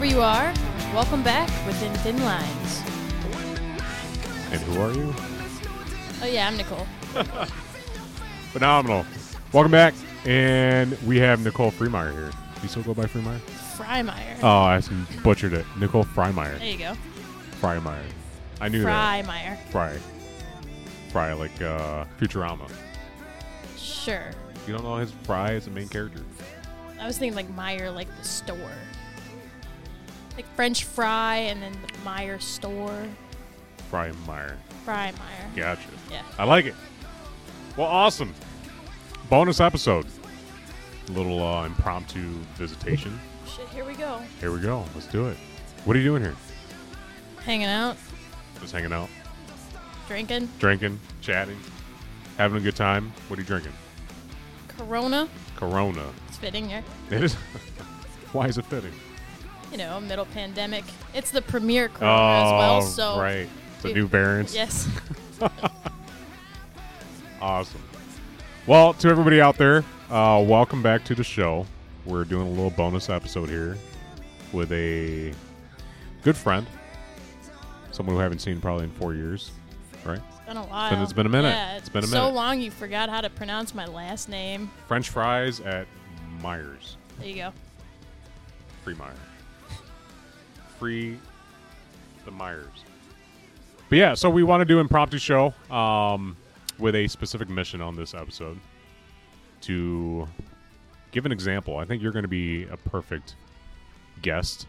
wherever you are. Welcome back within Thin Lines. And who are you? Oh yeah, I'm Nicole. Phenomenal. Welcome back. And we have Nicole Freemeyer here. You still go by Freemeyer? Frymeyer. Oh, I butchered it. Nicole Frymeyer. There you go. Frymeyer. I knew that. Frymeyer. Fry. Fry, like uh, Futurama. Sure. You don't know his Fry is the main character. I was thinking like Meyer, like the store. Like French fry and then the Meyer store. Fry Meyer. Frymeyer. Gotcha. Yeah. I like it. Well, awesome. Bonus episode. A little uh, impromptu visitation. Shit, here we go. Here we go. Let's do it. What are you doing here? Hanging out, Just hanging out, drinking. drinking, chatting, having a good time. What are you drinking? Corona. Corona. It's fitting here. It is. Why is it fitting? You know, middle pandemic. It's the premier Corona as well. So Oh, right. The Dude, new variants. Yes. Awesome. Well, to everybody out there, uh, welcome back to the show. We're doing a little bonus episode here with a good friend, someone who I haven't seen probably in four years, right? It's been a while. it's been a minute. Yeah, It's been a so minute. long you forgot how to pronounce my last name. French fries at Myers. There you go. Free Meyer. Free the Myers. But yeah, so we want to do impromptu show um, with a specific mission on this episode to give an example. I think you're going to be a perfect guest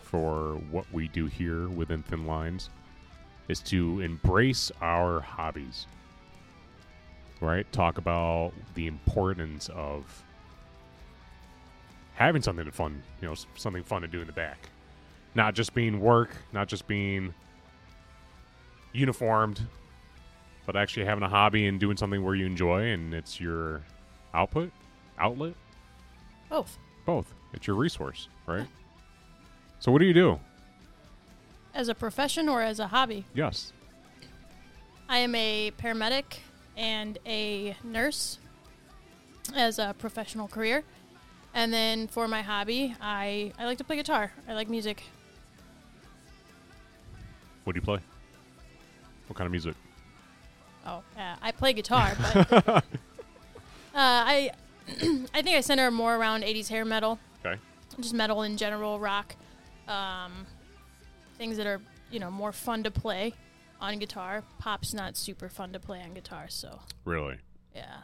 for what we do here within Thin Lines is to embrace our hobbies. Right? Talk about the importance of having something fun, you know, something fun to do in the back. Not just being work, not just being uniformed, but actually having a hobby and doing something where you enjoy and it's your output, outlet, Both. both. It's your resource, right? So what do you do? As a profession or as a hobby? Yes. I am a paramedic and a nurse as a professional career. And then for my hobby, I, I like to play guitar. I like music. What do you play? What kind of music? Oh, uh, I play guitar, but uh, I I think I center more around 80s hair metal, Okay. just metal in general, rock, um, things that are you know more fun to play on guitar. Pop's not super fun to play on guitar, so Really? yeah,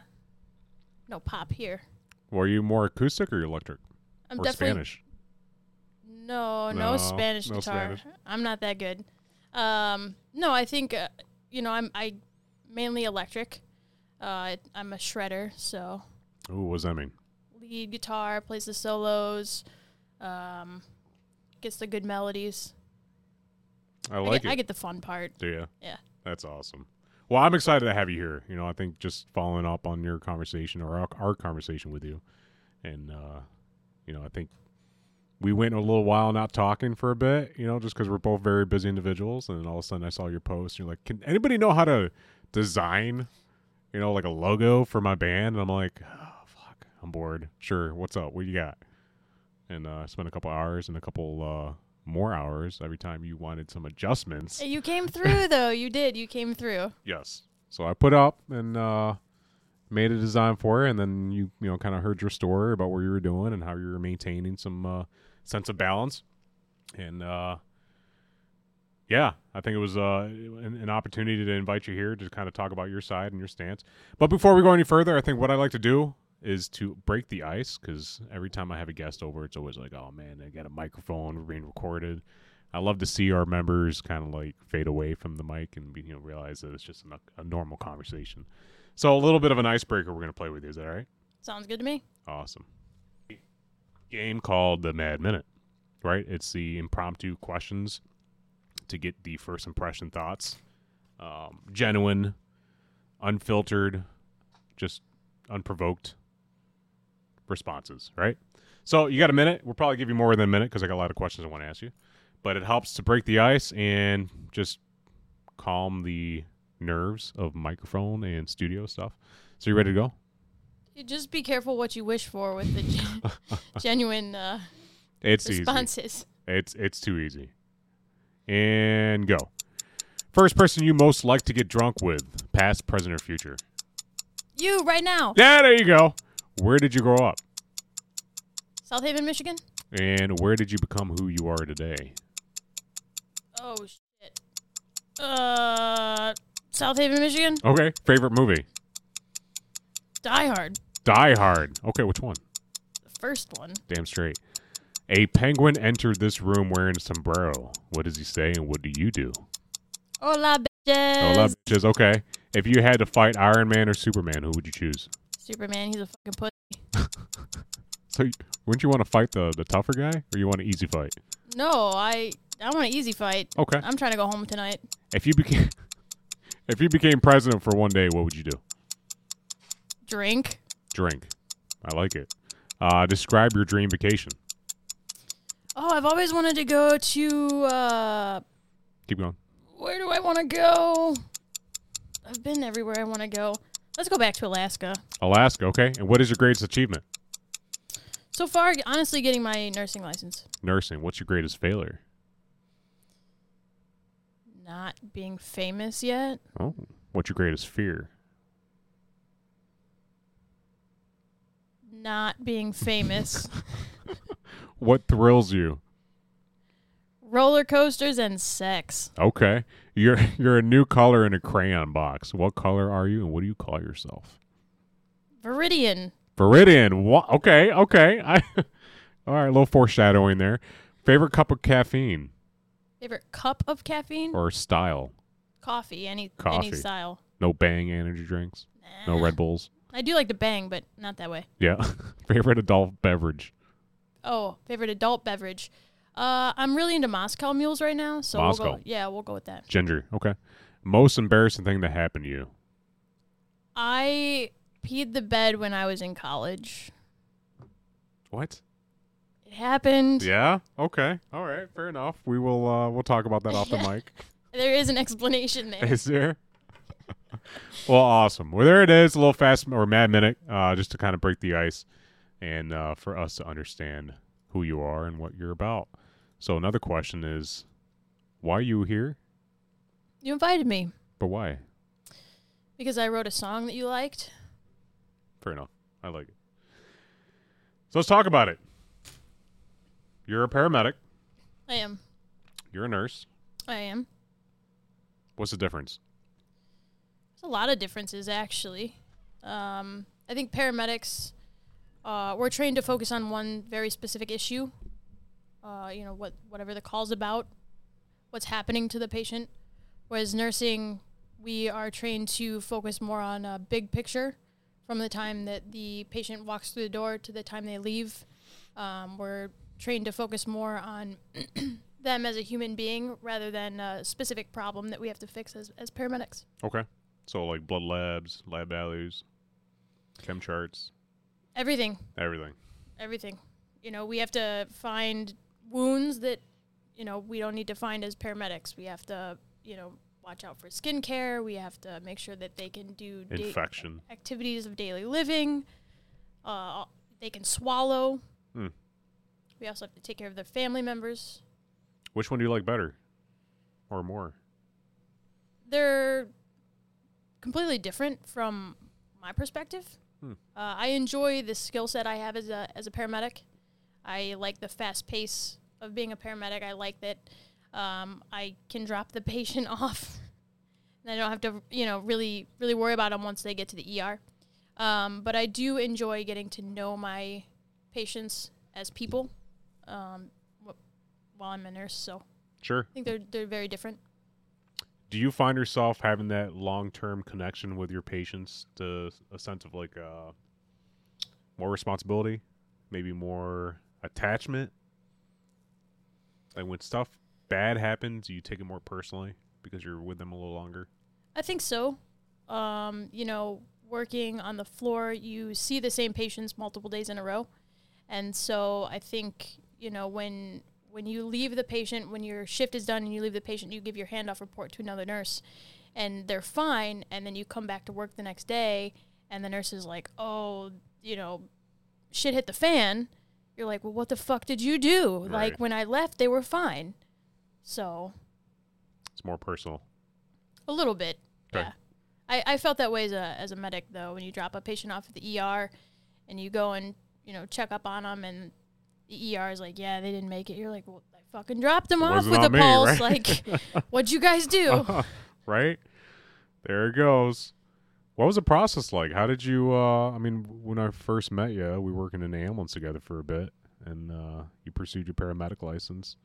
no pop here. Were you more acoustic or electric? I'm or definitely Spanish? no, no, No, Spanish no guitar. Spanish. I'm not that good. Um, no, I think uh, you know I'm I mainly electric. Uh, I'm a shredder, so Ooh, what does that mean? lead guitar, plays the solos, um, gets the good melodies. I I, like get, it. I get the fun part. Do you? Yeah. That's awesome. Well, I'm excited to have you here. You know, I think just following up on your conversation or our, our conversation with you, and uh, you know, I think we went a little while not talking for a bit. You know, just because we're both very busy individuals, and then all of a sudden I saw your post. And you're like, can anybody know how to design? You know, like a logo for my band. And I'm like, oh fuck, I'm bored. Sure, what's up? What do you got? And uh, I spent a couple hours and a couple uh, more hours every time you wanted some adjustments. You came through though. You did. You came through. Yes. So I put up and uh, made a design for it, and then you you know kind of heard your story about what you were doing and how you were maintaining some uh, sense of balance, and uh, yeah, I think it was uh, an, an opportunity to invite you here to kind of talk about your side and your stance. But before we go any further, I think what I like to do is to break the ice because every time I have a guest over, it's always like, oh man, I got a microphone, we're being recorded. I love to see our members kind of like fade away from the mic and you know realize that it's just a, a normal conversation. So a little bit of an icebreaker we're gonna play with you. Is that all right? Sounds good to me. Awesome. Game called the Mad Minute, right? It's the impromptu questions to get the first impression thoughts, um, genuine, unfiltered, just unprovoked responses, right? So you got a minute. We'll probably give you more than a minute because I got a lot of questions I want to ask you. But it helps to break the ice and just calm the nerves of microphone and studio stuff. So you ready to go? You just be careful what you wish for with the gen- genuine uh, It's easy. responses. It's it's too easy. And go. First person you most like to get drunk with, past, present, or future. You right now, Yeah, there you go. Where did you grow up? South Haven, Michigan. And where did you become who you are today? Oh shit. Uh, South Haven, Michigan. Okay. Favorite movie? Die Hard, Die Hard. Okay, which one? the first one. Damn straight. A penguin entered this room wearing a sombrero. What does he say and what do you do? Hola, bitches. love bitches. Okay. If you had to fight Iron Man or Superman, who would you choose? Superman, he's a fucking pussy. So, wouldn't you want to fight the, the tougher guy or you want an easy fight? No, I I want an easy fight. Okay. I'm trying to go home tonight. If you became if you became president for one day, what would you do? Drink. Drink. I like it. Uh, describe your dream vacation. Oh, I've always wanted to go to. uh Keep going. Where do I want to go? I've been everywhere I want to go. Let's go back to Alaska. Alaska. Okay. And what is your greatest achievement? So far, honestly, getting my nursing license. Nursing. What's your greatest failure? Not being famous yet. Oh. What's your greatest fear? Not being famous. What thrills you? Roller coasters and sex. Okay. You're you're a new color in a crayon box. What color are you and what do you call yourself? Viridian. Viridian. Okay, okay. I All right, a little foreshadowing there. Favorite cup of caffeine Favorite cup of caffeine? or style? Coffee. Any Coffee. any style. No Bang energy drinks. No Red Bulls. I do like to bang, but not that way. Yeah. Favorite adult beverage. Oh, favorite adult beverage. Uh, I'm really into Moscow mules right now, so we'll Moscow. go. Yeah, we'll go with that. Ginger. Okay. Most embarrassing thing that happened to you. I peed the bed when I was in college. What? It happened. Yeah. Okay. All right. Fair enough. We will. uh We'll talk about that off the mic. There is an explanation there. Is there? Well, awesome. Well, there it is. A little fast or mad minute, uh, just to kind of break the ice, and uh, for us to understand who you are and what you're about. So another question is, why are you here? You invited me But why? because I wrote a song that you liked. Fair enough. I like it. So let's talk about it. You're a paramedic. I am. You're a nurse. I am. What's the difference? A lot of differences, actually. Um, I think paramedics, uh, we're trained to focus on one very specific issue. Uh, you know, what whatever the call's about, what's happening to the patient. Whereas nursing, we are trained to focus more on a big picture from the time that the patient walks through the door to the time they leave. Um, we're trained to focus more on them as a human being rather than a specific problem that we have to fix as, as paramedics. Okay. So like blood labs, lab values, chem charts, Everything, everything. everything. You know, we have to find wounds that, you know, we don't need to find as paramedics. We have to, you know, watch out for skin care. We have to make sure that they can do da- Infection. activities of daily living. Uh, they can swallow. Hmm. We also have to take care of their family members. Which one do you like better, or more? They're completely different from my perspective. Hmm. Uh, I enjoy the skill set I have as a as a paramedic. I like the fast pace of being a paramedic. I like that um, I can drop the patient off, and I don't have to you know really really worry about them once they get to the ER. Um, but I do enjoy getting to know my patients as people um, wh- while I'm a nurse. So Sure. I think they're they're very different. Do you find yourself having that long-term connection with your patients to a sense of like uh, more responsibility, maybe more attachment? Like when stuff bad happens, you take it more personally because you're with them a little longer. I think so. Um, you know, working on the floor, you see the same patients multiple days in a row. And so I think, you know, when when you leave the patient, when your shift is done and you leave the patient, you give your handoff report to another nurse and they're fine and then you come back to work the next day and the nurse is like, "Oh, you know, shit hit the fan." you're like, well, what the fuck did you do? Right. Like when I left, they were fine. So It's more personal. a little bit, Okay. yeah. I, I felt that way as a as a medic though. When you drop a patient off at the ER, and you go and you know check up on them, and the ER is like, yeah, they didn't make it. You're like, well, I fucking dropped them off with a me, pulse. right? Like, what'd you guys do? right? There it goes. What was the process like? How did you? Uh, I mean, when I first met you, we were working in the ambulance together for a bit, and uh, you pursued your paramedic license.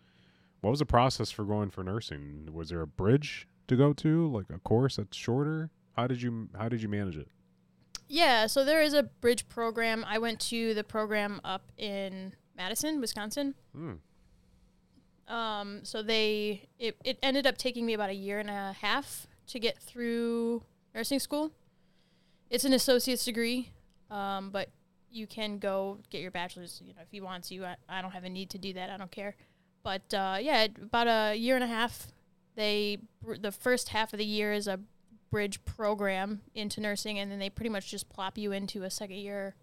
What was the process for going for nursing? Was there a bridge to go to, like a course that's shorter? How did you? How did you manage it? Yeah, so there is a bridge program. I went to the program up in Madison, Wisconsin. Hmm. Um, so they it, it ended up taking me about a year and a half to get through nursing school. It's an associate's degree, um, but you can go get your bachelor's, you know, if you want to. I, I don't have a need to do that. I don't care. But uh, yeah, about a year and a half. They the first half of the year is a bridge program into nursing, and then they pretty much just plop you into a second year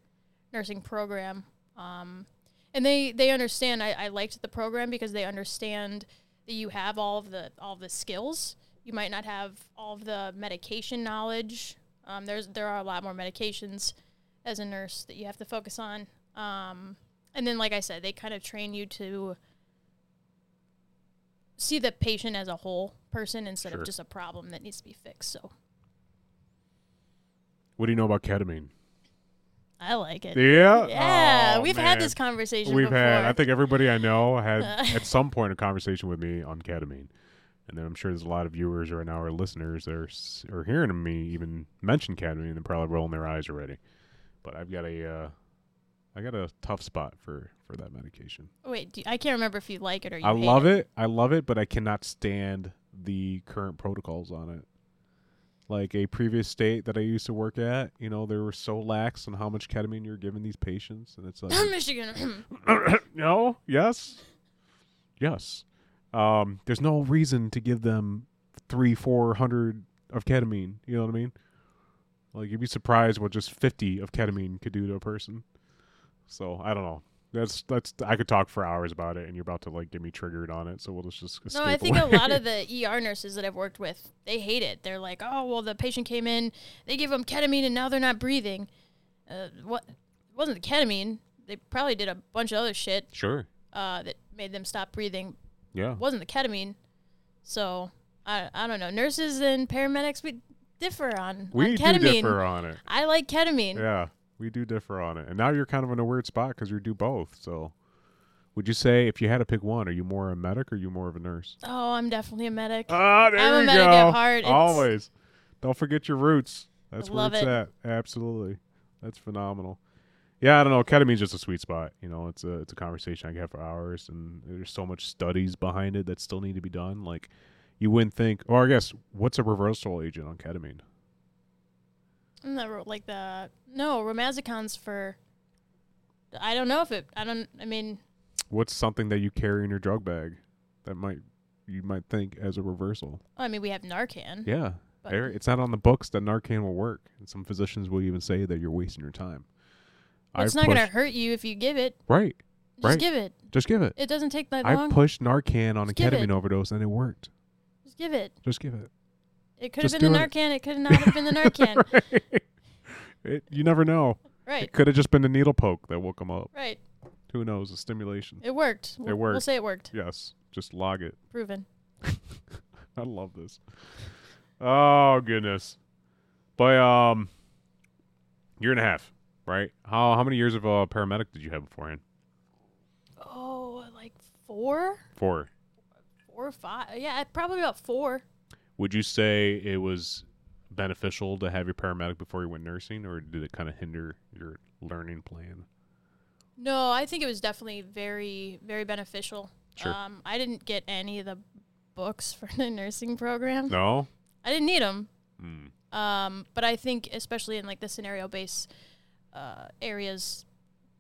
nursing program. Um, and they they understand. I, I liked the program because they understand that you have all of the all of the skills. You might not have all of the medication knowledge. Um, there's there are a lot more medications as a nurse that you have to focus on. Um, and then, like I said, they kind of train you to see the patient as a whole person instead Sure. of just a problem that needs to be fixed. So What do you know about ketamine? I like it. Yeah, Yeah, Oh, we've had this conversation. We've before. had. I think everybody I know had at some point a conversation with me on ketamine, and then I'm sure there's a lot of viewers right now or listeners that are are hearing me even mention ketamine and they're probably rolling their eyes already. But I've got a, uh, I got a tough spot for for that medication. Wait, do, I can't remember if you like it or you I love it. I love it, but I cannot stand the current protocols on it. Like a previous state that I used to work at, you know, they were so lax on how much ketamine you're giving these patients, and it's like Michigan. no, yes, yes. Um, there's no reason to give them three, four hundred of ketamine. You know what I mean? Like you'd be surprised what just fifty of ketamine could do to a person. So I don't know. That's that's I could talk for hours about it, and you're about to like get me triggered on it. So we'll just just no, I escape think a lot of the ER nurses that I've worked with, they hate it. They're like, oh, well, the patient came in, they give them ketamine, and now they're not breathing. Uh, what? It wasn't the ketamine. They probably did a bunch of other shit sure, uh, that made them stop breathing. yeah, It wasn't the ketamine. So I, I don't know. Nurses and paramedics we differ on, we on do ketamine. differ on it. I like ketamine. Yeah, we do differ on it. And now you're kind of in a weird spot because you do both. So, would you say if you had to pick one, are you more a medic or are you more of a nurse? Oh, I'm definitely a medic. Ah, there I'm a you medic go. at heart. It's- Always. Don't forget your roots. That's where it's it. at. Absolutely. That's phenomenal. Yeah, I don't know. Ketamine's just a sweet spot. You know, it's a it's a conversation I can have for hours, and there's so much studies behind it that still need to be done. Like, you wouldn't think, or I guess, what's a reversal agent on ketamine? Ro- like the no Romazicon's for. I don't know if it. I don't. I mean, What's something that you carry in your drug bag that might you might think as a reversal? I mean, we have Narcan. Yeah, it's not on the books that Narcan will work, and some physicians will even say that you're wasting your time. well, it's I've not going to hurt you if you give it. Right, Just Right. give it. just give it. It doesn't take that I long. I pushed Narcan on a Just give ketamine overdose, and it worked. Just give it. Just give it. It could have been the it. Narcan. It could not have been the Narcan. it you never know. right. It could have just been the needle poke that woke him up. Right. Who knows? The stimulation. It worked. We'll, We'll say it worked. Yes, just log it. Proven. I love this. Oh goodness. But um, year and a half, right? How how many years of uh, paramedic did you have beforehand? Oh, like four, Four. four or five. Yeah, probably about four. Would you say it was beneficial to have your paramedic before you went nursing, or did it kind of hinder your learning plan? No, I think it was definitely very, very beneficial. Sure. Um, I didn't get any of the books for the nursing program. No. I didn't need them. Mm. Um, but I think, especially in like the scenario based uh, areas,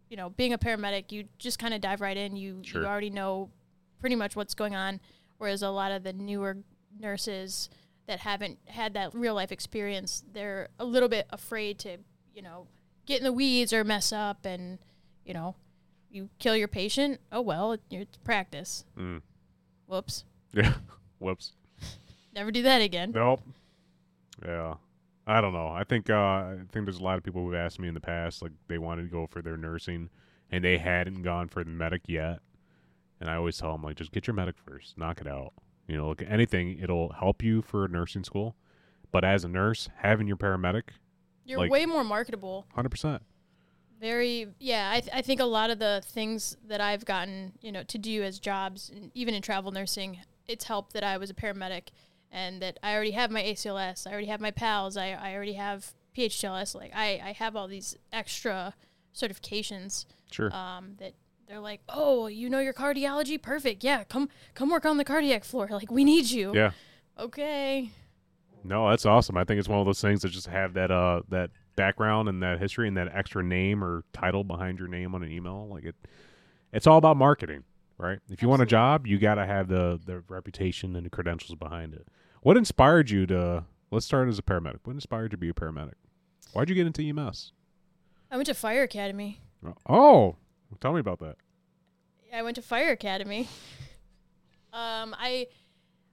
you know, being a paramedic, you just kind of dive right in. You Sure. you already know pretty much what's going on. Whereas a lot of the newer nurses that haven't had that real life experience, they're a little bit afraid to, you know, get in the weeds or mess up, and you know, You kill your patient. Oh well, it's practice. Mm. Whoops. Yeah. Whoops. Never do that again. Nope. Yeah. I don't know. I think uh, I think there's a lot of people who've asked me in the past, like they wanted to go for their nursing, and they hadn't gone for the medic yet. And I always tell them like, just get your medic first, knock it out. You know, look anything, it'll help you for nursing school. But as a nurse, having your paramedic, You're like- way more marketable. hundred percent. Very, yeah. I, th- I think a lot of the things that I've gotten, you know, to do as jobs, and even in travel nursing, it's helped that I was a paramedic and that I already have my ACLS, I already have my PALS, I, I already have PHLS. Like I, I have all these extra certifications Sure. um, that they're like, oh, you know your cardiology, perfect. Yeah, come come work on the cardiac floor. Like we need you. yeah. Okay. No, that's awesome. I think it's one of those things that just have that uh that background and that history and that extra name or title behind your name on an email. Like it, it's all about marketing, right? If you want a job, you got to have the the reputation and the credentials behind it. What inspired you to? Let's start as a paramedic. What inspired you to be a paramedic? Why'd you get into EMS? I went to fire academy. Oh, tell me about that. I went to fire academy. Um, I,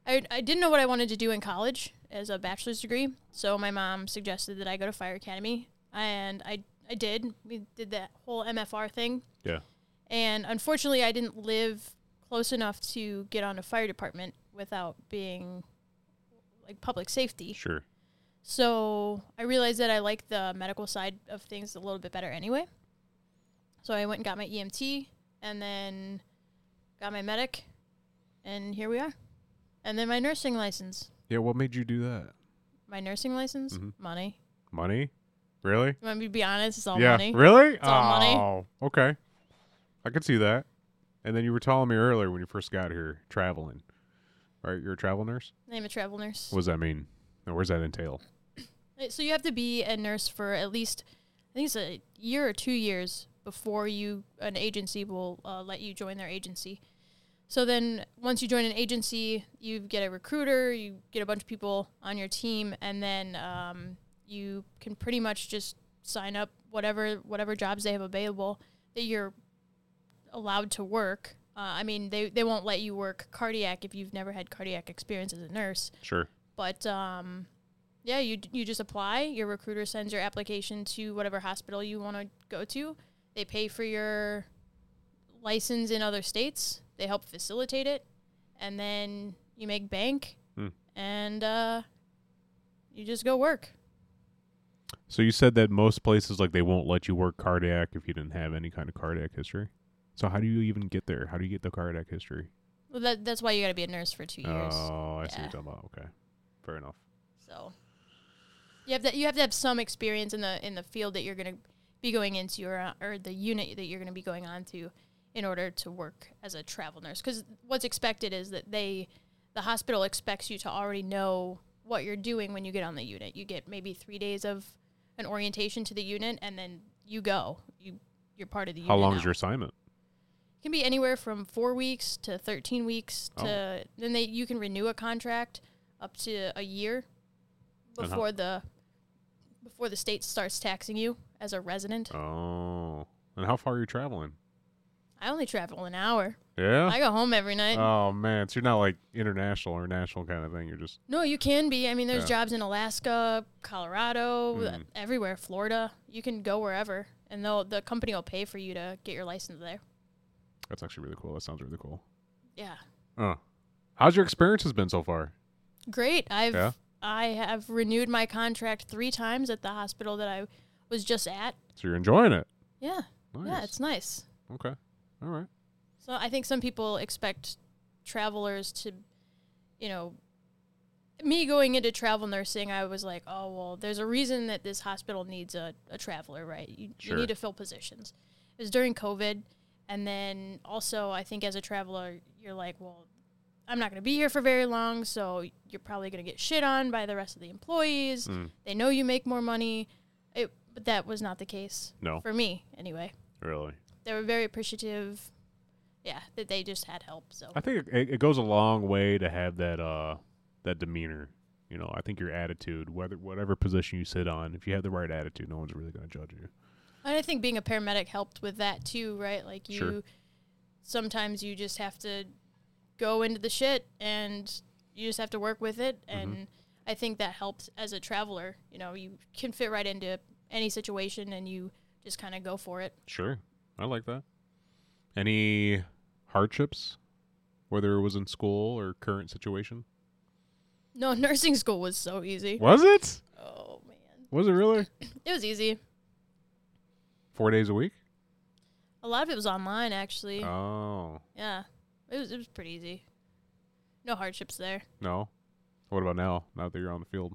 I, I didn't know what I wanted to do in college as a bachelor's degree, so my mom suggested that I go to fire academy, and I, I did. We did that whole MFR thing, Yeah. and unfortunately, I didn't live close enough to get on a fire department without being like public safety. Sure. So I realized that I like the medical side of things a little bit better anyway. So I went and got my EMT and then got my medic, and here we are. And then my nursing license. Yeah. What made you do that? My nursing license? Mhm. Money. Money? Really? You want me to be honest? It's all yeah. money. Really? all money. oh, okay. I could see that. And then you were telling me earlier when you first got here, traveling. Right? You're a travel nurse? I'm a travel nurse. What does that mean? And where's that entail? Uh, So you have to be a nurse for at least, I think it's a year or two years before you an agency will uh, let you join their agency. So then once you join an agency, you get a recruiter, you get a bunch of people on your team, and then um, you can pretty much just sign up whatever whatever jobs they have available that you're allowed to work. Uh, I mean, they, they won't let you work cardiac if you've never had cardiac experience as a nurse. Sure. But um, yeah, you you just apply. Your recruiter sends your application to whatever hospital you want to go to. They pay for your license in other states. They help facilitate it, and then you make bank, Hmm. and uh, you just go work. So you said that most places like they won't let you work cardiac if you didn't have any kind of cardiac history. So how do you even get there? How do you get the cardiac history? Well, that that's why you got to be a nurse for two years. Oh, I see what you're talking about. Okay. Fair enough. So you have that you have to have some experience in the in the field that you're going to be going into or uh, or the unit that you're going to be going on to in order to work as a travel nurse cuz what's expected is that they the hospital expects you to already know what you're doing when you get on the unit. You get maybe 3 days of an orientation to the unit and then you go. You you're part of the How unit. long now. is your assignment? It can be anywhere from 4 weeks to 13 weeks Oh. to then they you can renew a contract up to a year before the before the state starts taxing you as a resident. Oh. And how far are you traveling? I only travel an hour. Yeah. I go home every night. oh man, so you're not like international or national kind of thing. You're just no, you can be. I mean, there's Yeah. jobs in Alaska, Colorado, Mm. everywhere, Florida. You can go wherever, and they'll the company will pay for you to get your license there. that's actually really cool. That sounds really cool. Yeah, Oh. How's your experiences been so far? great. I've Yeah? I have renewed my contract three times at the hospital that I was just at. So you're enjoying it. Yeah, Nice. yeah, it's nice. okay. All right. So I think some people expect travelers to, you know, me going into travel nursing, I was like, oh, well, there's a reason that this hospital needs a, a traveler, right? You, Sure. you need to fill positions. It was during COVID. And then also, I think as a traveler, you're like, well, I'm not going to be here for very long, so you're probably going to get shit on by the rest of the employees. Mm, They know you make more money. It, but that was not the case no, for me, anyway. really. They were very appreciative. Yeah, that they just had help. So I think it, it goes a long way to have that uh that demeanor. You know, I think your attitude, whether whatever position you sit on, if you have the right attitude, no one's really going to judge you. And I think being a paramedic helped with that too, right? Like you Sure. sometimes you just have to go into the shit and you just have to work with it Mm-hmm. and I think that helps as a traveler. You know, you can fit right into any situation and you just kind of go for it. Sure. I like that. Any hardships, whether it was in school or current situation? No, nursing school was so easy. Was it? Oh man. Was it really? It was easy. Four days a week? A lot of it was online actually. Oh. Yeah. It was it was pretty easy. No hardships there. No. What about now? Now that you're on the field?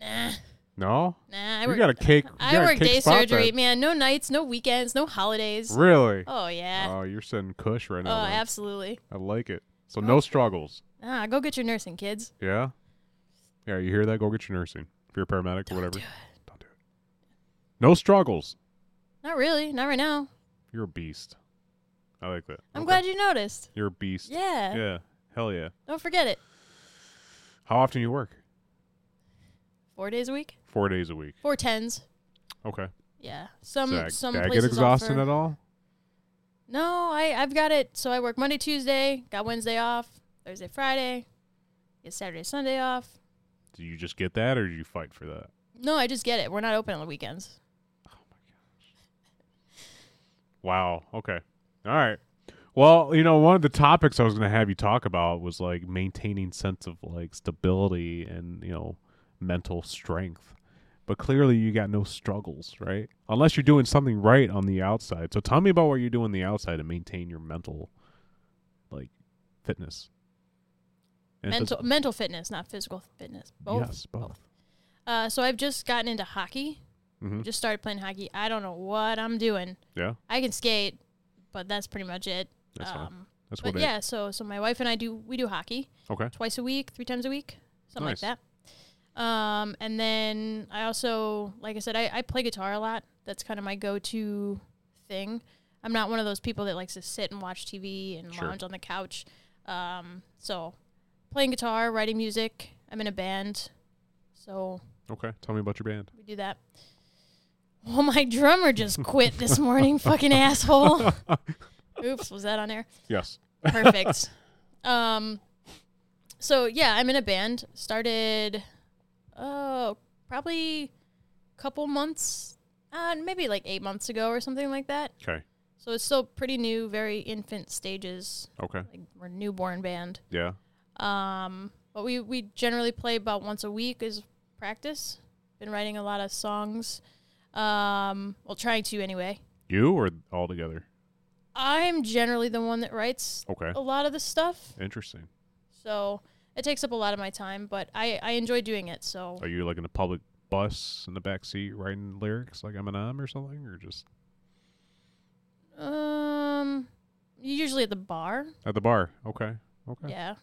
Nah. No? Nah, I you work got a cake. I work day surgery, man. No nights, no weekends, no holidays. Really? Oh yeah. Oh, you're sitting cush right Oh, now. then. absolutely. I like it. So no struggles. Ah, go get your nursing, kids. Yeah? Yeah, you hear that? Go get your nursing. If you're a paramedic or whatever. do. Don't do it. No struggles. Not really. Not right now. You're a beast. I like that. I'm Okay. glad you noticed. You're a beast. Yeah. Yeah. Hell yeah. Don't forget it. How often you work? Four days a week. Four days a week. Four tens. Okay. Yeah. Some Does that, some that get exhausted at all? No, I I've got it. So I work Monday, Tuesday, got Wednesday off, Thursday, Friday, get Saturday, Sunday off. Do you just get that or do you fight for that? No, I just get it. We're not open on the weekends. Oh my gosh. Wow. Okay. All right. Well, you know, one of the topics I was going to have you talk about was like maintaining sense of like stability and, you know, mental strength. But clearly you got no struggles, right? Unless you're doing something right on the outside. So tell me about what you're doing on the outside to maintain your mental like fitness. And phys- mental mental fitness, not physical fitness. Both. Yes, both. Uh, so I've just gotten into hockey. hmm Just started playing hockey. I don't know what I'm doing. Yeah. I can skate, but that's pretty much it. That's fine. um, That's but what it yeah, so so my wife and I do we do hockey Okay. twice a week, three times a week, something Nice. like that. Um, and then I also, like I said, I, I play guitar a lot. That's kind of my go-to thing. I'm not one of those people that likes to sit and watch TV and Sure. lounge on the couch. Um, so playing guitar, writing music. I'm in a band, so Okay. Tell me about your band. we do that. Well, my drummer just quit this morning, fucking asshole. Oops, was that on air? Yes. Perfect. um, so yeah, I'm in a band. Started, oh, probably a couple months, uh, maybe like eight months ago or something like that. Okay. So it's still pretty new, very infant stages. Okay. Like we're a newborn band. Yeah. Um, but we we generally play about once a week as practice. Been writing a lot of songs. Um, well, trying to anyway. You or all together? I'm generally the one that writes Okay. a lot of the stuff. Interesting. So it takes up a lot of my time, but I, I enjoy doing it. So Are you like in a public bus in the back seat writing lyrics like Eminem or something, or just um, usually at the bar, at the bar? Okay, okay, yeah,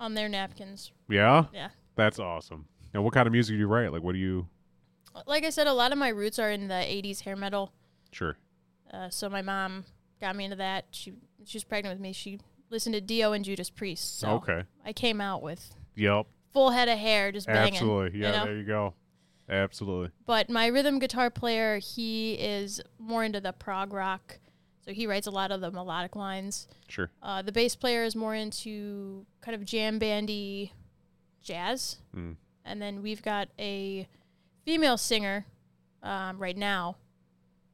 on their napkins. yeah, Yeah. That's awesome. Now, what kind of music do you write? Like, what do you? Like I said, a lot of my roots are in the '80s hair metal. Sure. Uh, so my mom got me into that. She she was pregnant with me. She listened to Dio and Judas Priest. So Okay. I came out with Yep. full head of hair, just banging. Absolutely. Yeah. you know? There you go. Absolutely. But my rhythm guitar player, he is more into the prog rock. So he writes a lot of the melodic lines. Sure. Uh, the bass player is more into kind of jam bandy jazz. Mm. And then we've got a female singer um, right now.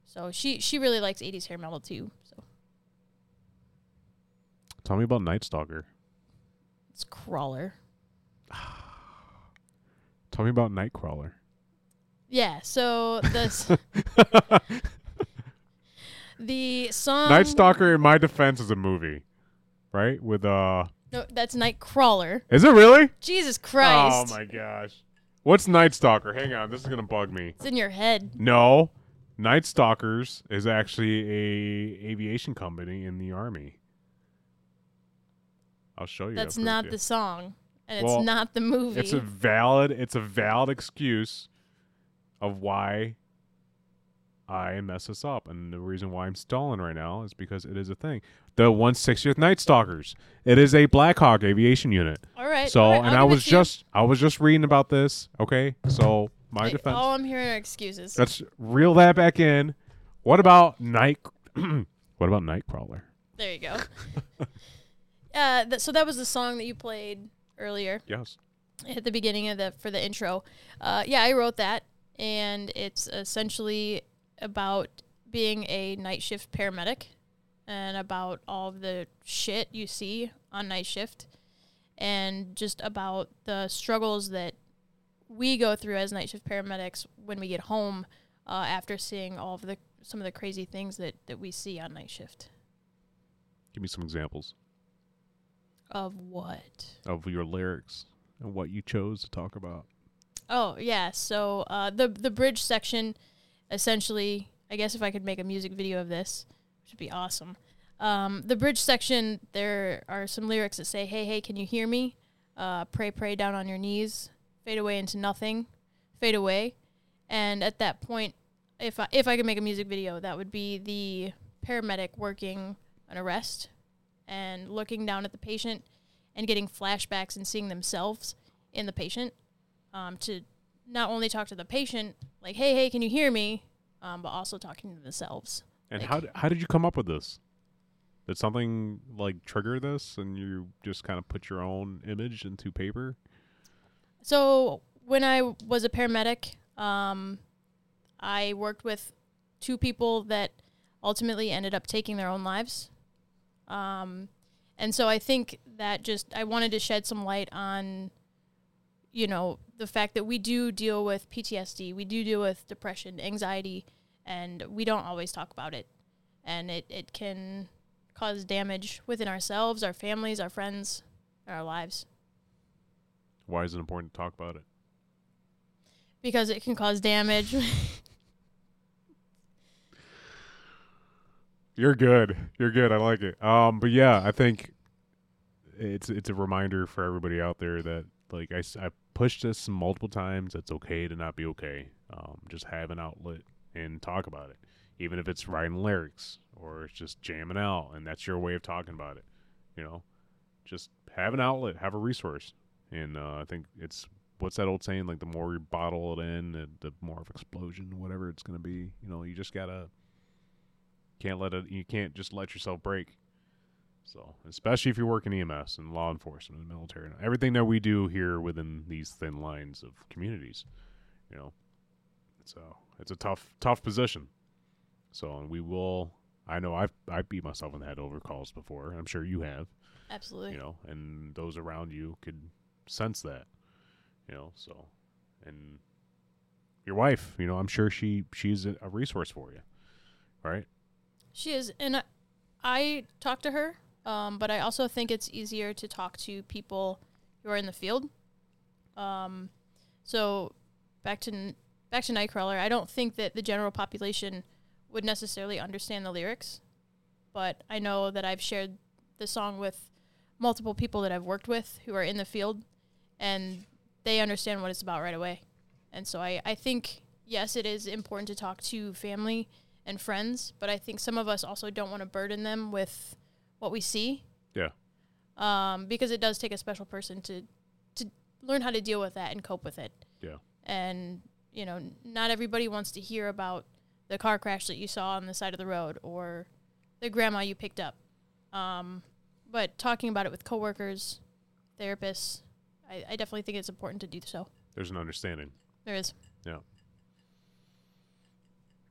So she, she really likes 80s hair metal too. So Tell me about Night Stalker. it's Crawler. Tell me about Nightcrawler. Yeah, so this the song Night Stalker, in my defense, is a movie, right? With uh, No, that's Nightcrawler. is it really? Jesus Christ. Oh my gosh. What's Night Stalker? Hang on, this is gonna bug me. It's in your head. No, Night Stalkers is actually a aviation company in the army. I'll show you. That's not you. the song. And Well, it's not the movie. It's a valid. It's a valid excuse of why I mess this up, and the reason why I'm stalling right now is because it is a thing. The 160th Night Stalkers. It is a Black Hawk aviation unit. all right. So, all right, and I was just, I was just reading about this. Okay, so my defense. All I'm hearing are excuses. Let's reel that back in. What about night? what about Nightcrawler? There you go. uh, th- so that was the song that you played earlier Yes. at the beginning of the for the intro. Uh, yeah, I wrote that, and it's essentially about being a night shift paramedic and about all of the shit you see on night shift and just about the struggles that we go through as night shift paramedics when we get home uh, after seeing all of the some of the crazy things that, that we see on night shift. Give me some examples Of what? of your lyrics and what you chose to talk about. Oh yeah, so uh, the the bridge section, essentially, I guess if I could make a music video of this, which would be awesome. Um, the bridge section, there are some lyrics that say, "Hey, hey, can you hear me? Uh, pray, pray down on your knees, fade away into nothing, fade away." And at that point, if I if I could make a music video, that would be the paramedic working an arrest and looking down at the patient and getting flashbacks and seeing themselves in the patient um, to not only talk to the patient, like, hey, hey, can you hear me? Um, but also talking to themselves. And Like- how d- how did you come up with this? Did something like trigger this, and you just kind of put your own image into paper? So when I was a paramedic, um, I worked with two people that ultimately ended up taking their own lives. Um, and so I think that just I wanted to shed some light on, you know, the fact that we do deal with PTSD, we do deal with depression, anxiety, and we don't always talk about it, and it it can cause damage within ourselves, our families, our friends, our lives. Why is it important to talk about it? because it can cause damage. You're good. You're good. I like it. Um, but yeah, I think it's it's a reminder for everybody out there that like I, I pushed this multiple times. It's okay to not be okay. Um, just have an outlet and talk about it, even if it's writing lyrics or it's just jamming out, and that's your way of talking about it. You know, just have an outlet, have a resource, and uh, I think it's what's that old saying? Like the more you bottle it in, the, the more of explosion, whatever it's gonna be. You know, you just gotta can't let it. You can't just let yourself break. So, especially if you work in EMS and law enforcement and military, and everything that we do here within these thin lines of communities, you know, it's a it's a tough tough position. So, and we will. I know I've I beat myself in the head over calls before. I'm sure you have. Absolutely. You know, and those around you could sense that. You know, so and your wife, you know, I'm sure she she's a, resource for you, right? She is, and I, I talk to her, um, but I also think it's easier to talk to people who are in the field. Um, so back to back to Nightcrawler, I don't think that the general population would necessarily understand the lyrics, but I know that I've shared the song with multiple people that I've worked with who are in the field, and they understand what it's about right away. And so I, I think yes, it is important to talk to family and friends, but I think some of us also don't want to burden them with what we see. Yeah. Um, because it does take a special person to to learn how to deal with that and cope with it. Yeah. And you know, not everybody wants to hear about the car crash that you saw on the side of the road or the grandma you picked up. Um, but talking about it with coworkers, therapists, I, I definitely think it's important to do so. There's an understanding. There is. Yeah.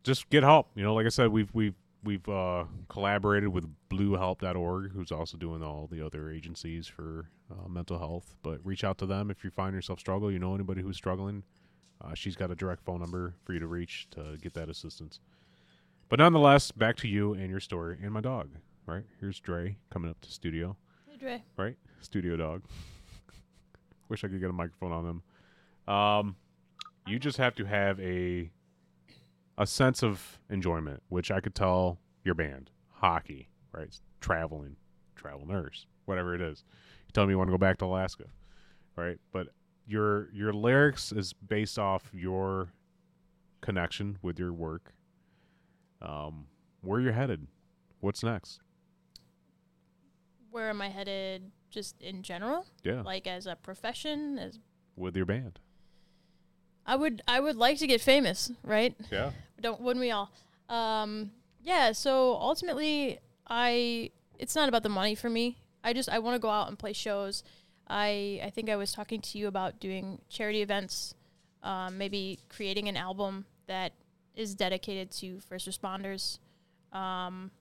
Just get help. You know, like I said, we've we've we've uh, collaborated with BlueHelp.org, who's also doing all the other agencies for uh, mental health. But reach out to them if you find yourself struggle. You know anybody who's struggling. Uh, she's got a direct phone number for you to reach to get that assistance. But nonetheless, back to you and your story and my dog. Right here's Dre coming up to studio. Hey, Dre. Right, studio dog. Wish I could get a microphone on them. Um, you just have to have a a sense of enjoyment, which I could tell your band, hockey, right? Traveling, travel nurse, whatever it is. You tell me you want to go back to Alaska, right? But your your lyrics is based off your connection with your work. Um, where you're headed, what's next? Where am I headed just in general? Yeah, Like as a profession, as with your band. I would I would like to get famous, right? Yeah, Don't wouldn't we all? Um, yeah. So ultimately, I it's not about the money for me. I just I want to go out and play shows. I I think I was talking to you about doing charity events, um, maybe creating an album that is dedicated to first responders, um,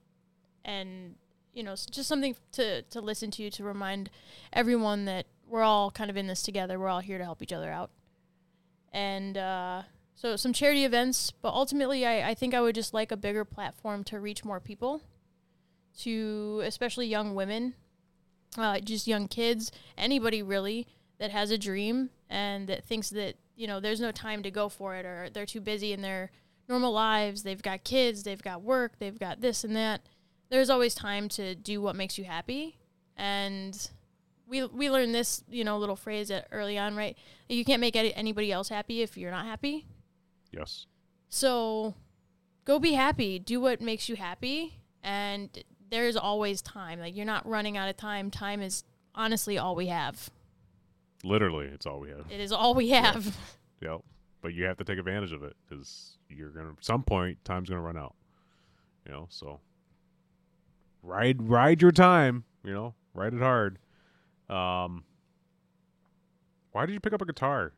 and you know just something to to listen to to remind everyone that we're all kind of in this together. We're all here to help each other out, and uh, so some charity events. But ultimately, I I think I would just like a bigger platform to reach more people, to especially young women uh, just young kids, anybody really that has a dream and that thinks that you know there's no time to go for it or they're too busy in their normal lives. They've got kids, they've got work, they've got this and that. There's always time to do what makes you happy, and we we learned this you know little phrase at early on, right? You can't make anybody else happy if you're not happy. Yes. So go be happy. Do what makes you happy. And there's always time. Like you're not running out of time. Time is honestly all we have. Literally, it's all we have. It is all we have. Yep. But you have to take advantage of it because you're gonna at some point time's gonna run out. You know, so ride ride your time. You know, ride it hard. Um, why did you pick up a guitar?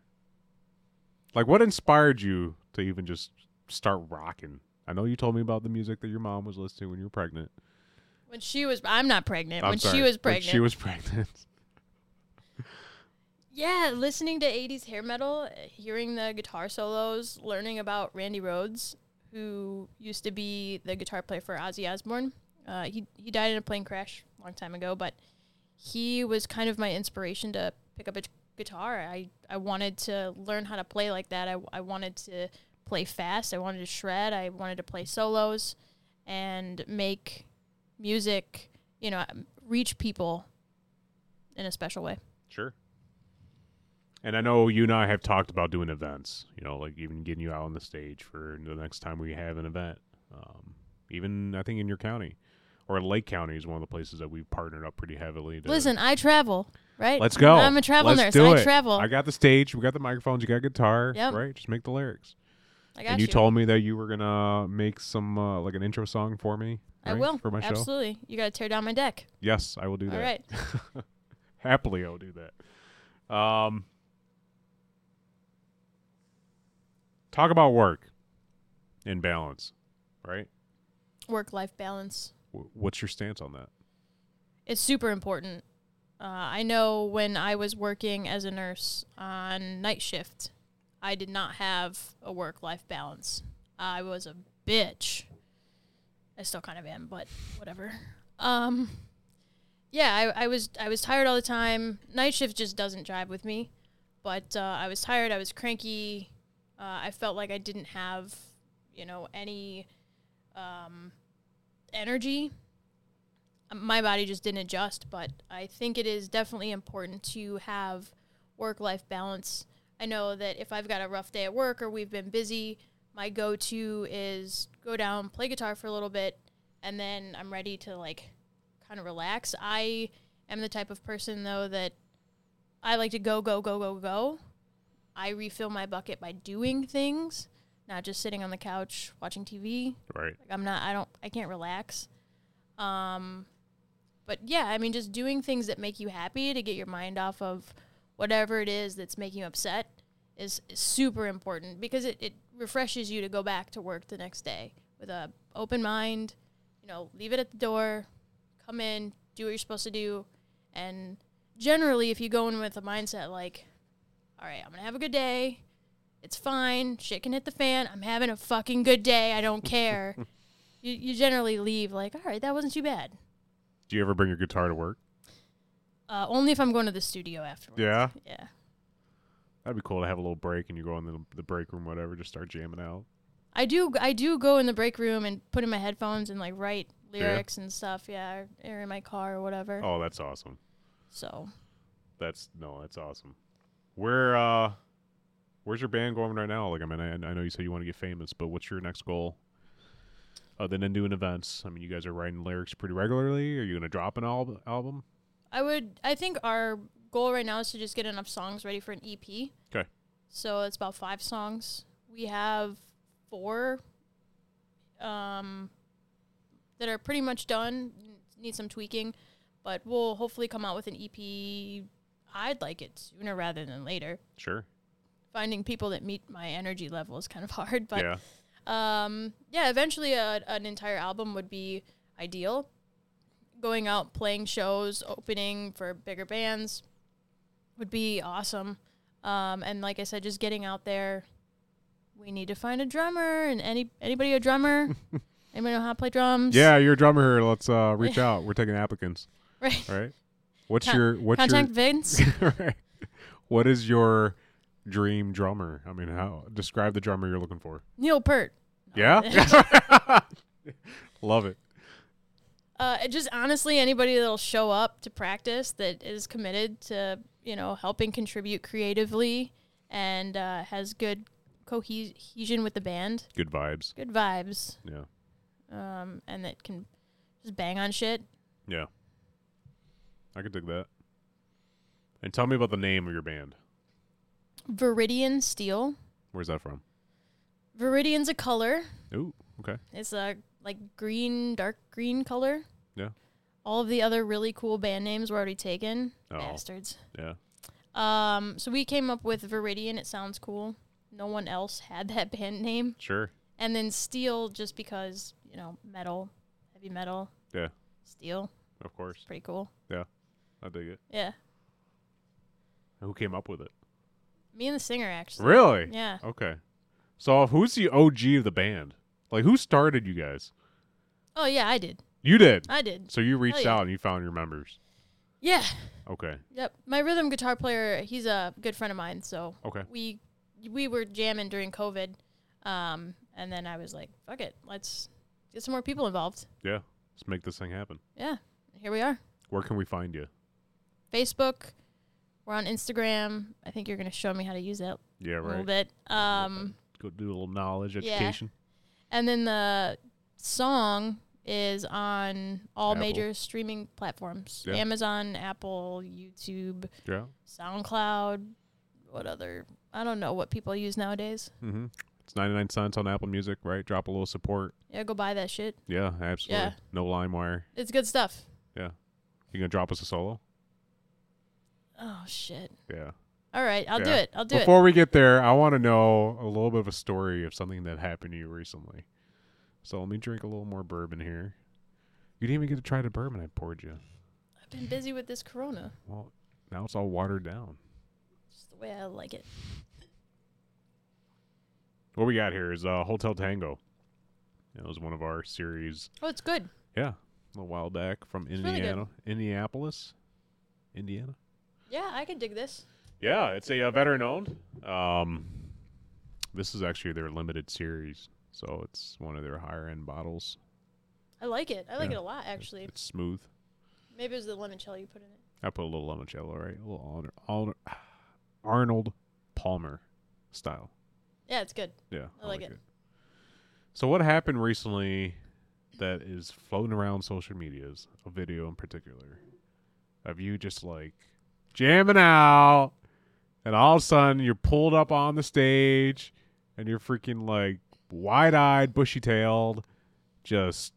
Like, what inspired you to even just start rocking? I know you told me about the music that your mom was listening to when you were pregnant. When she was, I'm not pregnant. I'm when sorry, she was when pregnant, she was pregnant. yeah, listening to 80s hair metal, hearing the guitar solos, learning about Randy Rhoads, who used to be the guitar player for Ozzy Osbourne. Uh, he he died in a plane crash a long time ago, but he was kind of my inspiration to pick up a guitar. I, I wanted to learn how to play like that. I, I wanted to play fast. I wanted to shred. I wanted to play solos and make music, you know, reach people in a special way. Sure. And I know you and I have talked about doing events, you know, like even getting you out on the stage for the next time we have an event. Um, even I think in your county or Lake County is one of the places that we've partnered up pretty heavily. Listen, I travel, right? let's go. I'm a travel Let's nurse. do I it. travel. I got the stage. We got the microphones. You got a guitar. Yep. Right. Just make the lyrics. I got and you, told me that you were gonna make some uh, like an intro song for me. I will. for my show. Absolutely. You got to tear down my deck. Yes, I will do All that. right. Happily, I will do that. Um, talk about work and balance, right? Work life balance. What's your stance on that? It's super important. Uh, I know when I was working as a nurse on night shift, I did not have a work life balance. I was a bitch. I still kind of am, but whatever. Um, yeah, I, I was I was tired all the time. Night shift just doesn't jive with me. But uh, I was tired. I was cranky. Uh, I felt like I didn't have, you know, any um, energy um, my body just didn't adjust, but I think it is definitely important to have work life balance. I know that if I've got a rough day at work or we've been busy, my go to is go down, play guitar for a little bit, and then I'm ready to like kind of relax. I am the type of person though that I like to go, go, go, go, go. I refill my bucket by doing things, not just sitting on the couch watching TV. Right. Like I'm not I don't I can't relax. Um but yeah, I mean just doing things that make you happy to get your mind off of whatever it is that's making you upset is, is super important because it, it refreshes you to go back to work the next day with a open mind, you know, leave it at the door, come in, do what you're supposed to do and generally if you go in with a mindset like all right, I'm going to have a good day. It's fine. Shit can hit the fan. I'm having a fucking good day. I don't care. you, you generally leave like, all right, that wasn't too bad. Do you ever bring your guitar to work? Uh, only if I'm going to the studio afterwards. Yeah. Yeah. That'd be cool to have a little break and you go in the, the break room, whatever, just start jamming out. I do. I do go in the break room and put in my headphones and like write lyrics and stuff. Yeah, or, or in my car or whatever. Oh, that's awesome. So That's no, that's awesome. Where uh, where's your band going right now? Like, I mean, I, I know you said you want to get famous, but what's your next goal? Other than doing events, I mean, you guys are writing lyrics pretty regularly. Are you gonna drop an al- album? I would. I think our goal right now is to just get enough songs ready for an EP. 'Kay. So it's about five songs. We have four um, that are pretty much done. Need some tweaking, but we'll hopefully come out with an EP. I'd like it sooner rather than later. Sure. Finding people that meet my energy level is kind of hard, but yeah. um, yeah, eventually a, an entire album would be ideal. Going out, playing shows, opening for bigger bands would be awesome. Um, and like I said, just getting out there. We need to find a drummer, and any anybody a drummer? anybody know how to play drums? Yeah, you're a drummer here. Let's uh, reach out. We're taking applicants. right. All right. What's Con- your what's Contact Vince. right. What is your dream drummer? I mean, how describe the drummer you're looking for? Neil Peart. Yeah. Love it. Uh, just honestly, anybody that'll show up to practice that is committed to you know helping contribute creatively and uh, has good cohesion with the band, Good vibes. good vibes, Yeah. um, and that can just bang on shit. Yeah. I could dig that. And tell me about the name of your band. Viridian Steel. Where's that from? Viridian's a color. Ooh, okay. It's a like green, dark green color. Yeah. All of the other really cool band names were already taken. Oh. Bastards. Yeah. Um, so we came up with Viridian. It sounds cool. No one else had that band name. Sure. And then Steel, just because you know metal, heavy metal. Yeah. Steel, Of course. pretty cool. Yeah, I dig it. Yeah. Who came up with it? Me and the singer actually. Really? Yeah. Okay. So who's the OG of the band? Like who started you guys? Oh yeah, I did. You did. I did. So you reached yeah. out and you found your members. Yeah. Okay. Yep. My rhythm guitar player, he's a good friend of mine, so Okay. we we were jamming during COVID, um, and then I was like, "Fuck it, let's get some more people involved." Yeah. Let's make this thing happen. Yeah, here we are. Where can we find you? Facebook, we're on Instagram. I think you're gonna show me how to use that Yeah, right. a little bit. Um, Go do a little knowledge Yeah. education. and then the song is on all Apple. major streaming platforms: Yeah. Amazon, Apple, YouTube, Yeah. SoundCloud. What other? I don't know what people use nowadays. Mm-hmm. It's 99 cents on Apple Music, right? Drop a little support. Yeah, go buy that shit. Yeah, absolutely. Yeah. No LimeWire. It's good stuff. Yeah. You gonna drop us a solo? Oh shit. Yeah. All right, I'll do it. I'll do it. Before we get there, I want to know a little bit of a story of something that happened to you recently. So let me drink a little more bourbon here. You didn't even get to try the bourbon I poured you. I've been busy with this Corona. Well, now it's all watered down. Just the way I like it. What we got here is uh, Hotel Tango. It was one of our series, Oh, it's good. yeah, a while back from It's really. Indiana, Indianapolis, Indiana. Yeah, I can dig this. Yeah, it's a, uh veteran owned. Um, this is actually their limited series, so it's one of their higher end bottles. I like it. I like Yeah. it a lot, actually. It's smooth. Maybe it was the limoncello you put in it. I put a little limoncello, right? A little Arnold, Arnold, Arnold Palmer style. Yeah, it's good. Yeah, I like it. So what happened recently that is floating around social medias, a video in particular, of you just like jamming out, and all of a sudden you're pulled up on the stage, and you're freaking like wide-eyed, bushy-tailed, just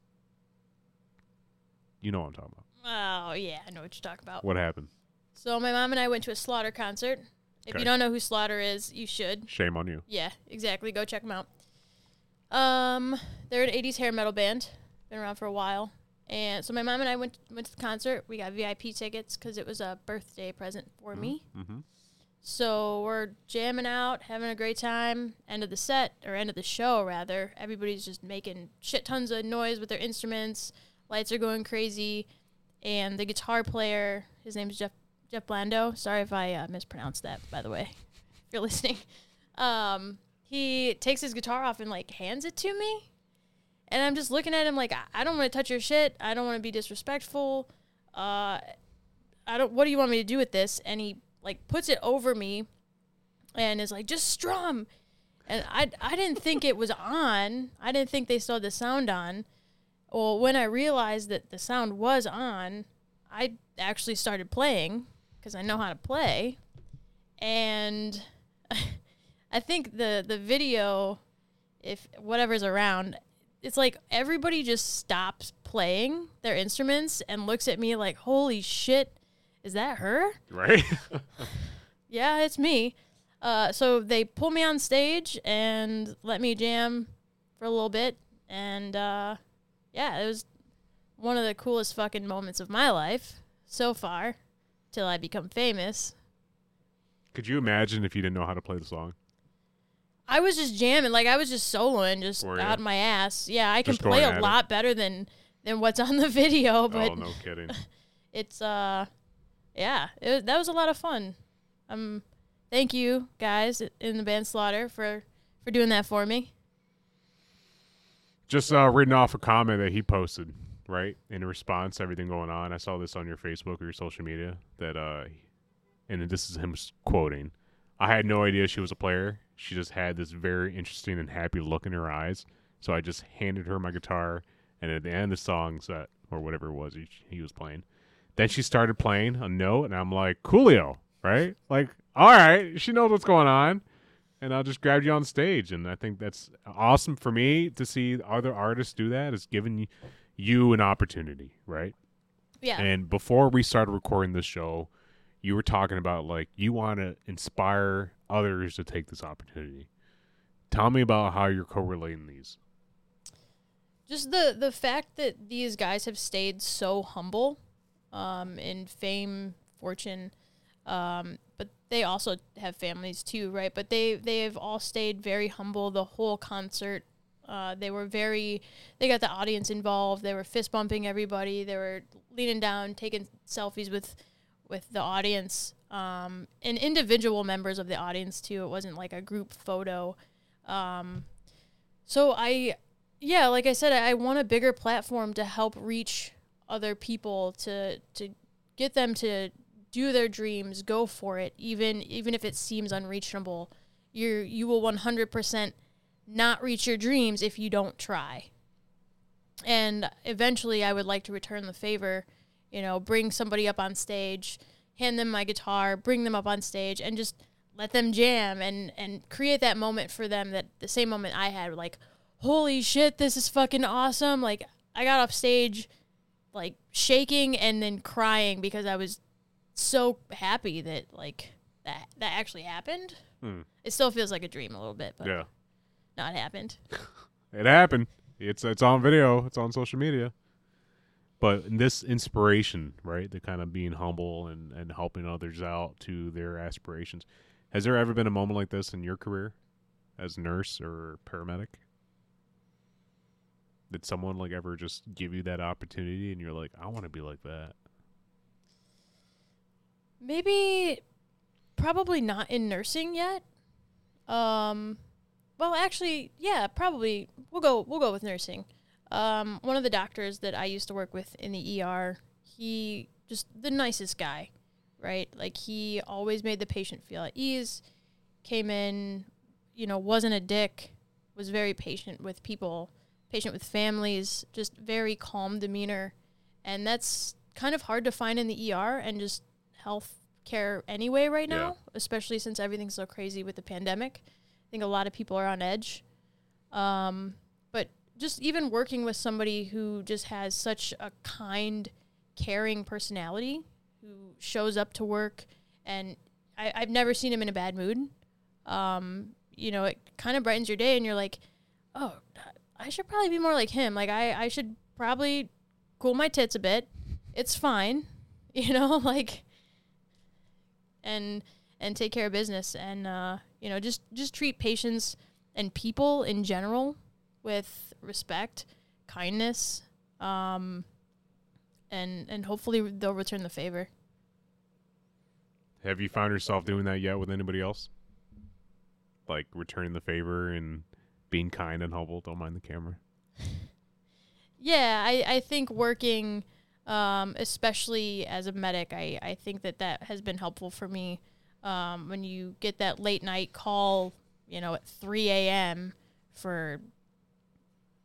you know what I'm talking about. Oh, yeah, I know what you're talking about. What happened? So, my mom and I went to a Slaughter concert. If Okay. you don't know who Slaughter is, you should. Shame on you. Yeah, exactly. Go check them out. Um, they're an '80s hair metal band. Been around for a while. And so my mom and I went went to the concert. We got VIP tickets because it was a birthday present for me. Mm-hmm. So we're jamming out, having a great time. End of the set, or end of the show, rather. Everybody's just making shit tons of noise with their instruments. Lights are going crazy. And the guitar player, his name's Jeff Jeff Blando. Sorry if I uh, mispronounced that, by the way, if you're listening. Um, he takes his guitar off and like hands it to me. And I'm just looking at him like, I, don't want to touch your shit. I don't want to be disrespectful. Uh, I don't. What do you want me to do with this? And he like puts it over me, and is like, just strum. And I I didn't think it was on. I didn't think they had the sound on. Well, when I realized that the sound was on, I actually started playing because I know how to play, and I think the the video, if whatever's around, it's like everybody just stops playing their instruments and looks at me like, "Holy shit, is that her?" Right? Yeah, it's me. Uh, so they pull me on stage and let me jam for a little bit, and uh, yeah, it was one of the coolest fucking moments of my life so far, till I become famous. Could you imagine if you didn't know how to play the song? I was just jamming, like I was just soloing, just Were ya? out my ass. Yeah, I can Just play going a it? lot better than than what's on the video, but oh, no kidding. it's uh, yeah, it, was- that was a lot of fun. Um, thank you guys in the band Slaughter for for doing that for me. Just uh, reading off a comment that he posted, right? In response to everything going on. I saw this on your Facebook or your social media that, uh, and this is him s- quoting I had no idea she was a player. She just had this very interesting and happy look in her eyes. So I just handed her my guitar, and at the end of the song set, or whatever it was he, he was playing, then she started playing a note, and I'm like, Coolio, right? Like, all right, she knows what's going on and I'll just grab you on stage. And I think that's awesome for me to see other artists do that. It's giving you an opportunity, right? Yeah. And before we started recording this show, you were talking about like you want to inspire others to take this opportunity. Tell me about how you're correlating these. just the the fact that these guys have stayed so humble um in fame fortune um but they also have families too right but they they have all stayed very humble the whole concert uh, they were very they got the audience involved they were fist bumping everybody they were leaning down taking selfies with with the audience um, and individual members of the audience too it wasn't like a group photo um, so i yeah, like I said, I I want a bigger platform to help reach other people to to get them to do their dreams, go for it, even even if it seems unreachable. You you will one hundred percent not reach your dreams if you don't try. And eventually, I would like to return the favor. You know, bring somebody up on stage, hand them my guitar, bring them up on stage, and just let them jam and and create that moment for them that the same moment I had, like holy shit, this is fucking awesome. Like I got off stage like shaking and then crying because I was so happy that like that that actually happened. Hmm. It still feels like a dream a little bit, but Yeah, not happened. it happened. It's it's on video. It's on social media. But this inspiration, right? The kind of being humble and, and helping others out to their aspirations. Has there ever been a moment like this in your career as nurse or paramedic? Did someone like ever just give you that opportunity and you're like, I want to be like that? Maybe probably not in nursing yet. Um well actually, yeah, probably we'll go we'll go with nursing. Um one of the doctors that I used to work with in the ER, he just the nicest guy, right? Like he always made the patient feel at ease, came in, you know, wasn't a dick, was very patient with people, patient with families, just very calm demeanor. And that's kind of hard to find in the ER and just health care anyway right Yeah. now, especially since everything's so crazy with the pandemic. I think a lot of people are on edge. Um, just even working with somebody who just has such a kind, caring personality, who shows up to work, and I, I've never seen him in a bad mood. Um, you know, it kind of brightens your day, and you're like, oh, I should probably be more like him. Like I, I should probably cool my tits a bit. It's fine, you know, like and and take care of business and uh, you know just just treat patients and people in general with respect, kindness, um, and and hopefully they'll return the favor. Have you found yourself doing that yet with anybody else? Like returning the favor and being kind and humble. Don't mind the camera. Yeah, I, I think working, um, especially as a medic, I, I think that that has been helpful for me. Um, when you get that late night call, you know, at 3 a.m. for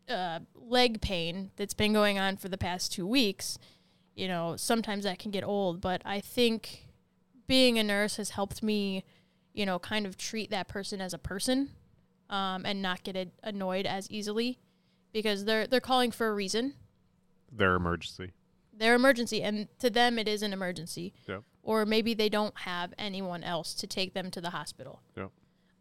uh, leg pain that's been going on for the past two weeks, you know, sometimes that can get old. But I think being a nurse has helped me, you know, kind of treat that person as a person um, and not get annoyed as easily because they're they're calling for a reason. Their emergency. Their emergency, and to them it is an emergency. Yep. Or maybe they don't have anyone else to take them to the hospital. Yep.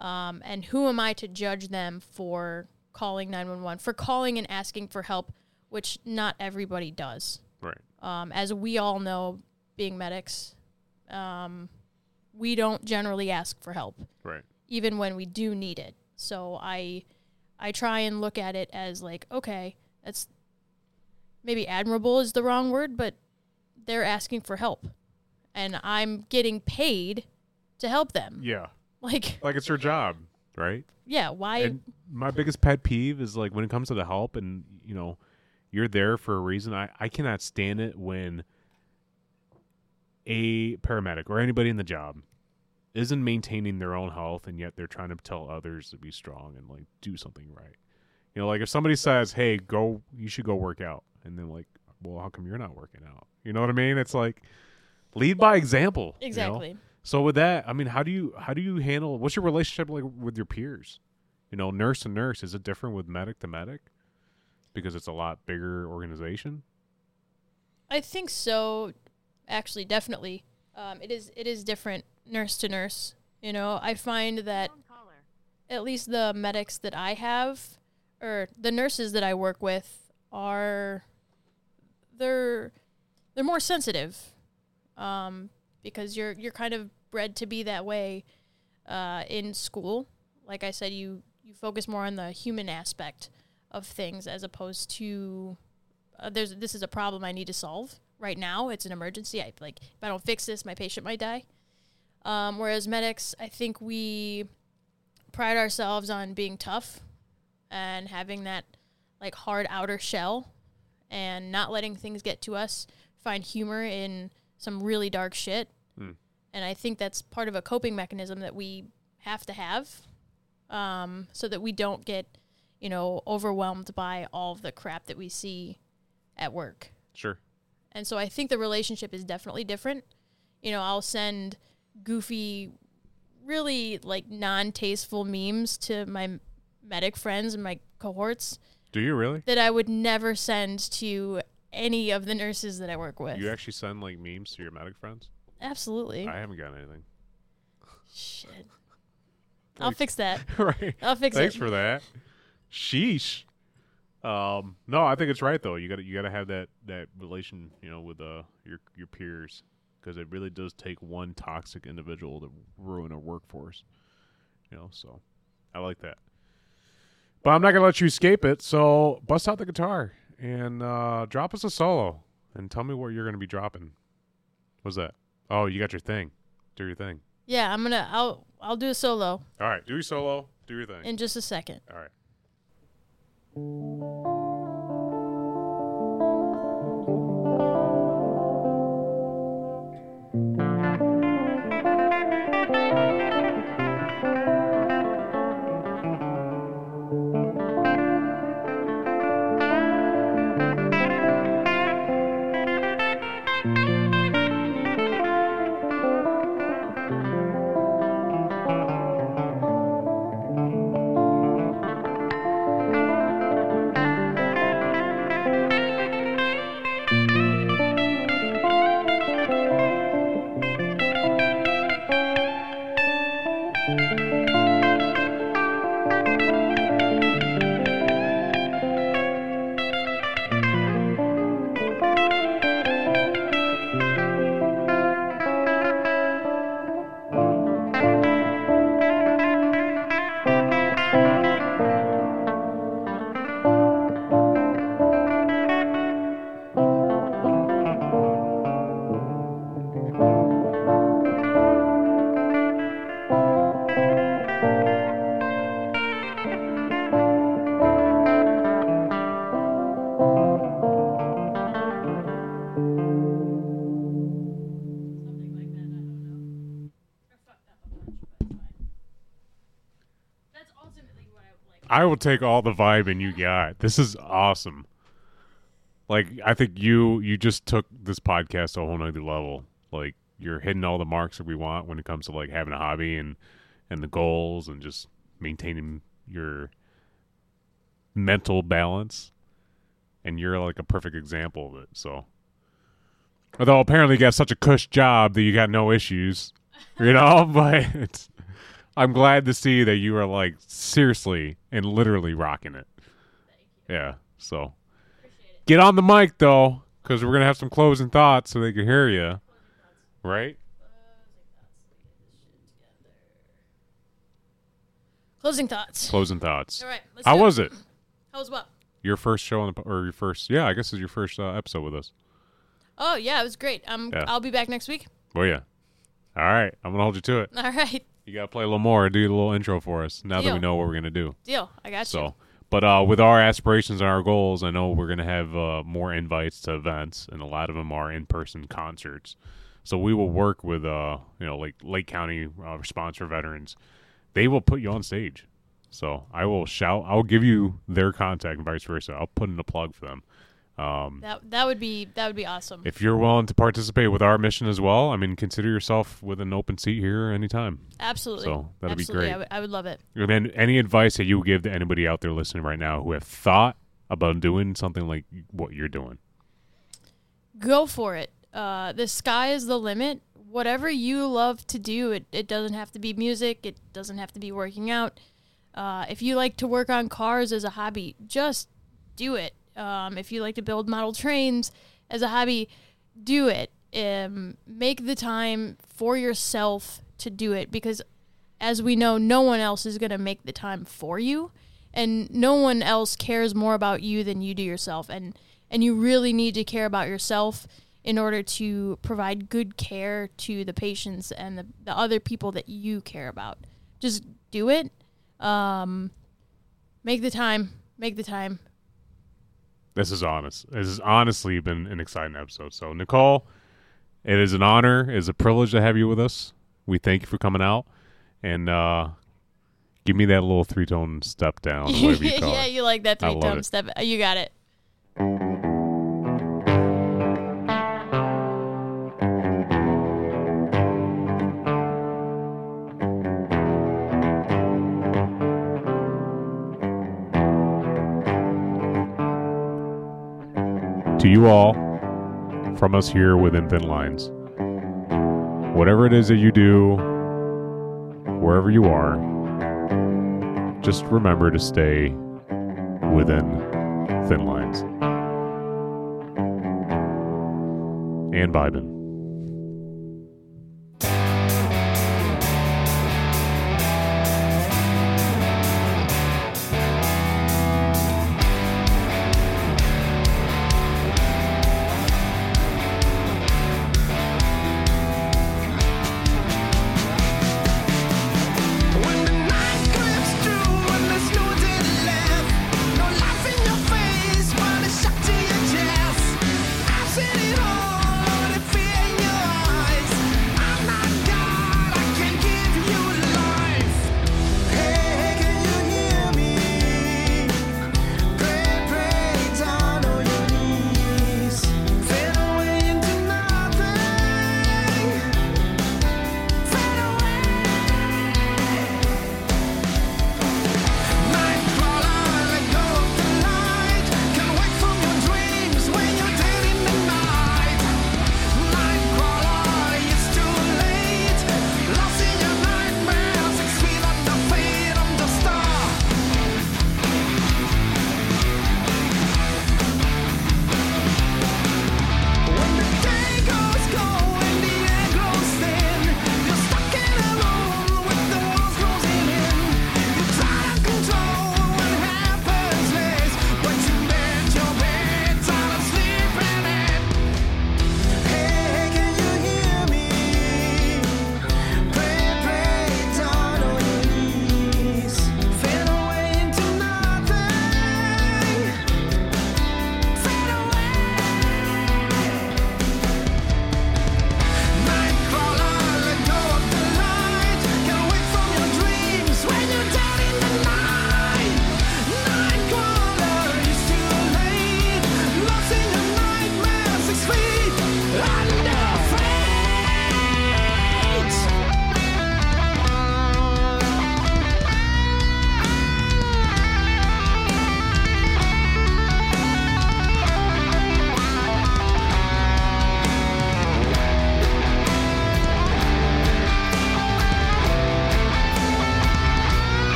Um, and who am I to judge them for calling 911, for calling and asking for help, which not everybody does. Right. Um, as we all know, being medics, um, we don't generally ask for help, Right. even when we do need it. So I, I try and look at it as like, okay, that's maybe admirable is the wrong word, but they're asking for help, and I'm getting paid to help them. Yeah. Like, Like it's your job, right? yeah, why? And my biggest pet peeve is like when it comes to the help and you know, you're there for a reason. I, I cannot stand it when a paramedic or anybody in the job isn't maintaining their own health and yet they're trying to tell others to be strong and like do something right. You know, like if somebody says, Hey, go you should go work out and then like, well, how come you're not working out? You know what I mean? It's like lead by example. you know? So with that, I mean, how do you how do you handle what's your relationship like with your peers? You know, nurse to nurse, is it different with medic to medic? Because it's a lot bigger organization. I think so. Actually, definitely. Um, it is. It is different nurse to nurse. You know, I find that at least the medics that I have, or the nurses that I work with, are they're they're more sensitive, um, because you're you're kind of bred to be that way uh, in school. Like I said, you you focus more on the human aspect of things as opposed to uh, there's this is a problem I need to solve right now. It's an emergency. I like if I don't fix this, my patient might die. Um, whereas medics, I think we pride ourselves on being tough and having that like hard outer shell and not letting things get to us. Find humor in some really dark shit, Hmm. and I think that's part of a coping mechanism that we have to have, um, so that we don't get, you know, overwhelmed by all of the crap that we see at work. Sure. And so I think the relationship is definitely different. You know, I'll send goofy, really like non tasteful memes to my medic friends and my cohorts Do you really? that I would never send to any of the nurses that I work with. You actually send like memes to your medic friends? Absolutely. I haven't got anything. Shit. I'll Thanks. fix that. right. I'll fix Thanks it. Thanks for that. Sheesh. Um, no, I think it's right though. You got to you got to have that that relation, you know, with uh your your peers because it really does take one toxic individual to ruin a workforce. You know, so I like that. But I'm not gonna let you escape it. So bust out the guitar and uh, drop us a solo and tell me what you're gonna be dropping. What's that? Oh, you got your thing. Do your thing. yeah, I'm gonna. I'll. I'll do a solo All right, do your solo. Do your thing. in just a second. All right. Take all the vibe and you got. This is awesome. Like I think you you just took this podcast to a whole nother level. Like you're hitting all the marks that we want when it comes to like having a hobby and and the goals and just maintaining your mental balance, and you're like a perfect example of it. So, although apparently you got such a cush job that you got no issues, you know, but I'm glad to see that you are like seriously and literally rocking it. Yeah. So, get on the mic though, because we're gonna have some closing thoughts so they can hear you. Right. Closing thoughts. Closing thoughts. All right. Let's How was it? How was what? Your first show on the or your first? Yeah, I guess it's your first uh, episode with us. Oh yeah, it was great. Um, Yeah. I'll be back next week. Oh yeah. All right, I'm gonna hold you to it. All right. You gotta play a little more. Do a little intro for us now that we know what we're gonna do. Deal. I got you. So, but uh, with our aspirations and our goals, I know we're gonna have uh, more invites to events, and a lot of them are in-person concerts. So we will work with uh, you know, like Lake County uh, sponsor veterans. They will put you on stage. So I will shout. I'll give you their contact and vice versa. I'll put in a plug for them. Um, That that would be that would be awesome. if you're willing to participate with our mission as well, I mean, consider yourself with an open seat here anytime. Absolutely. So, that'd be great. I would- would love it. And then any advice that you would give to anybody out there listening right now who have thought about doing something like what you're doing? Go for it. Uh, the sky is the limit. Whatever you love to do, it, it doesn't have to be music. It doesn't have to be working out. Uh, if you like to work on cars as a hobby, just do it. Um, if you like to build model trains as a hobby, do it. Um, make the time for yourself to do it because, as we know, no one else is going to make the time for you, and no one else cares more about you than you do yourself. And and you really need to care about yourself in order to provide good care to the patients and the, the other people that you care about. Just do it. Um, make the time. Make the time. This is honest. This has honestly been an exciting episode. So, Nicole, it is an honor, it is a privilege to have you with us. We thank you for coming out and uh, give me that little three tone step down, whatever you call yeah, it. you like that three tone step. You got it. To you all, from us here within Thin Lines, whatever it is that you do, wherever you are, just remember to stay within Thin Lines. And vibing.